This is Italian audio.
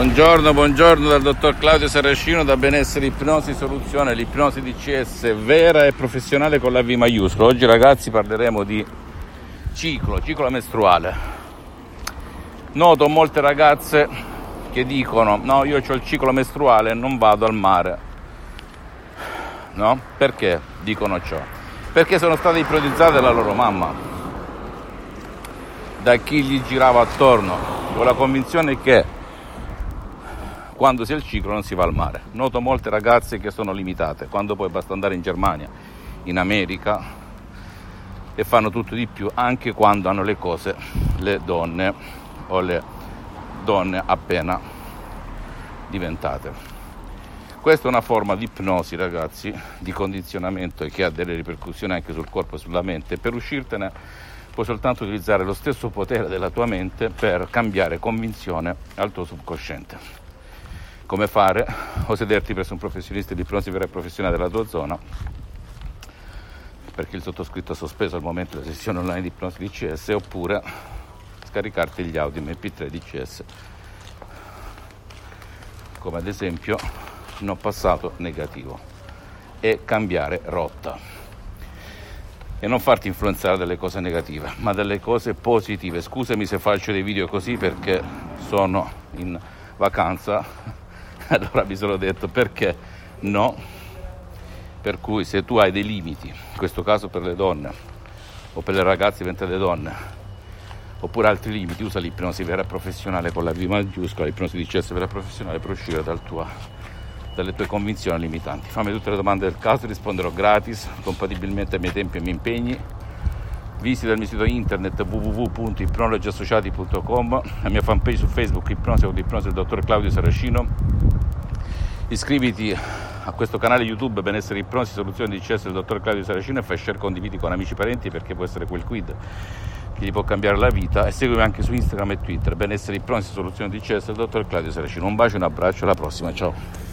Buongiorno, buongiorno dal dottor Claudio Saracino da Benessere Ipnosi Soluzione, l'ipnosi DCS vera e professionale con la V maiuscola. Oggi ragazzi parleremo di ciclo, ciclo mestruale. Noto molte ragazze che dicono no, io ho il ciclo mestruale e non vado al mare. No? Perché dicono ciò? Perché sono state ipnotizzate dalla loro mamma, da chi gli girava attorno, con la convinzione che quando si è il ciclo non si va al mare. Noto molte ragazze che sono limitate, quando poi basta andare in Germania, in America e fanno tutto di più anche quando hanno le cose le donne o le donne appena diventate. Questa è una forma di ipnosi, ragazzi, di condizionamento che ha delle ripercussioni anche sul corpo e sulla mente. Per uscirtene puoi soltanto utilizzare lo stesso potere della tua mente per cambiare convinzione al tuo subconsciente come fare o sederti presso un professionista di e professionale della tua zona perché il sottoscritto ha sospeso al momento la sessione online di ipnosi DCS oppure scaricarti gli audio MP3 DCS come ad esempio no passato negativo. E cambiare rotta. E non farti influenzare dalle cose negative ma dalle cose positive. Scusami se faccio dei video così perché sono in vacanza allora mi sono detto perché no? Per cui se tu hai dei limiti, in questo caso per le donne o per le ragazze diventate donne, oppure altri limiti, usa l'ipnosi vera professionale con la V maggiuscola, l'ipnosi di cesso vera professionale per uscire dal tua, dalle tue convinzioni limitanti. Fammi tutte le domande del caso, risponderò gratis, compatibilmente ai miei tempi e ai miei impegni. Visita il mio sito internet www.ipnologiassociati.com, la mia fanpage su Facebook Ipnosi con l'ipnosi del dottor Claudio Saracino Iscriviti a questo canale YouTube Benessere Ipnosi Soluzioni di CS del dottor Claudio Saracino e fai share condividi con amici e parenti perché può essere quel quid che gli può cambiare la vita e seguimi anche su Instagram e Twitter Benessere Ipnosi Soluzioni di CS del dottor Claudio Saracino. Un bacio un abbraccio, alla prossima, ciao.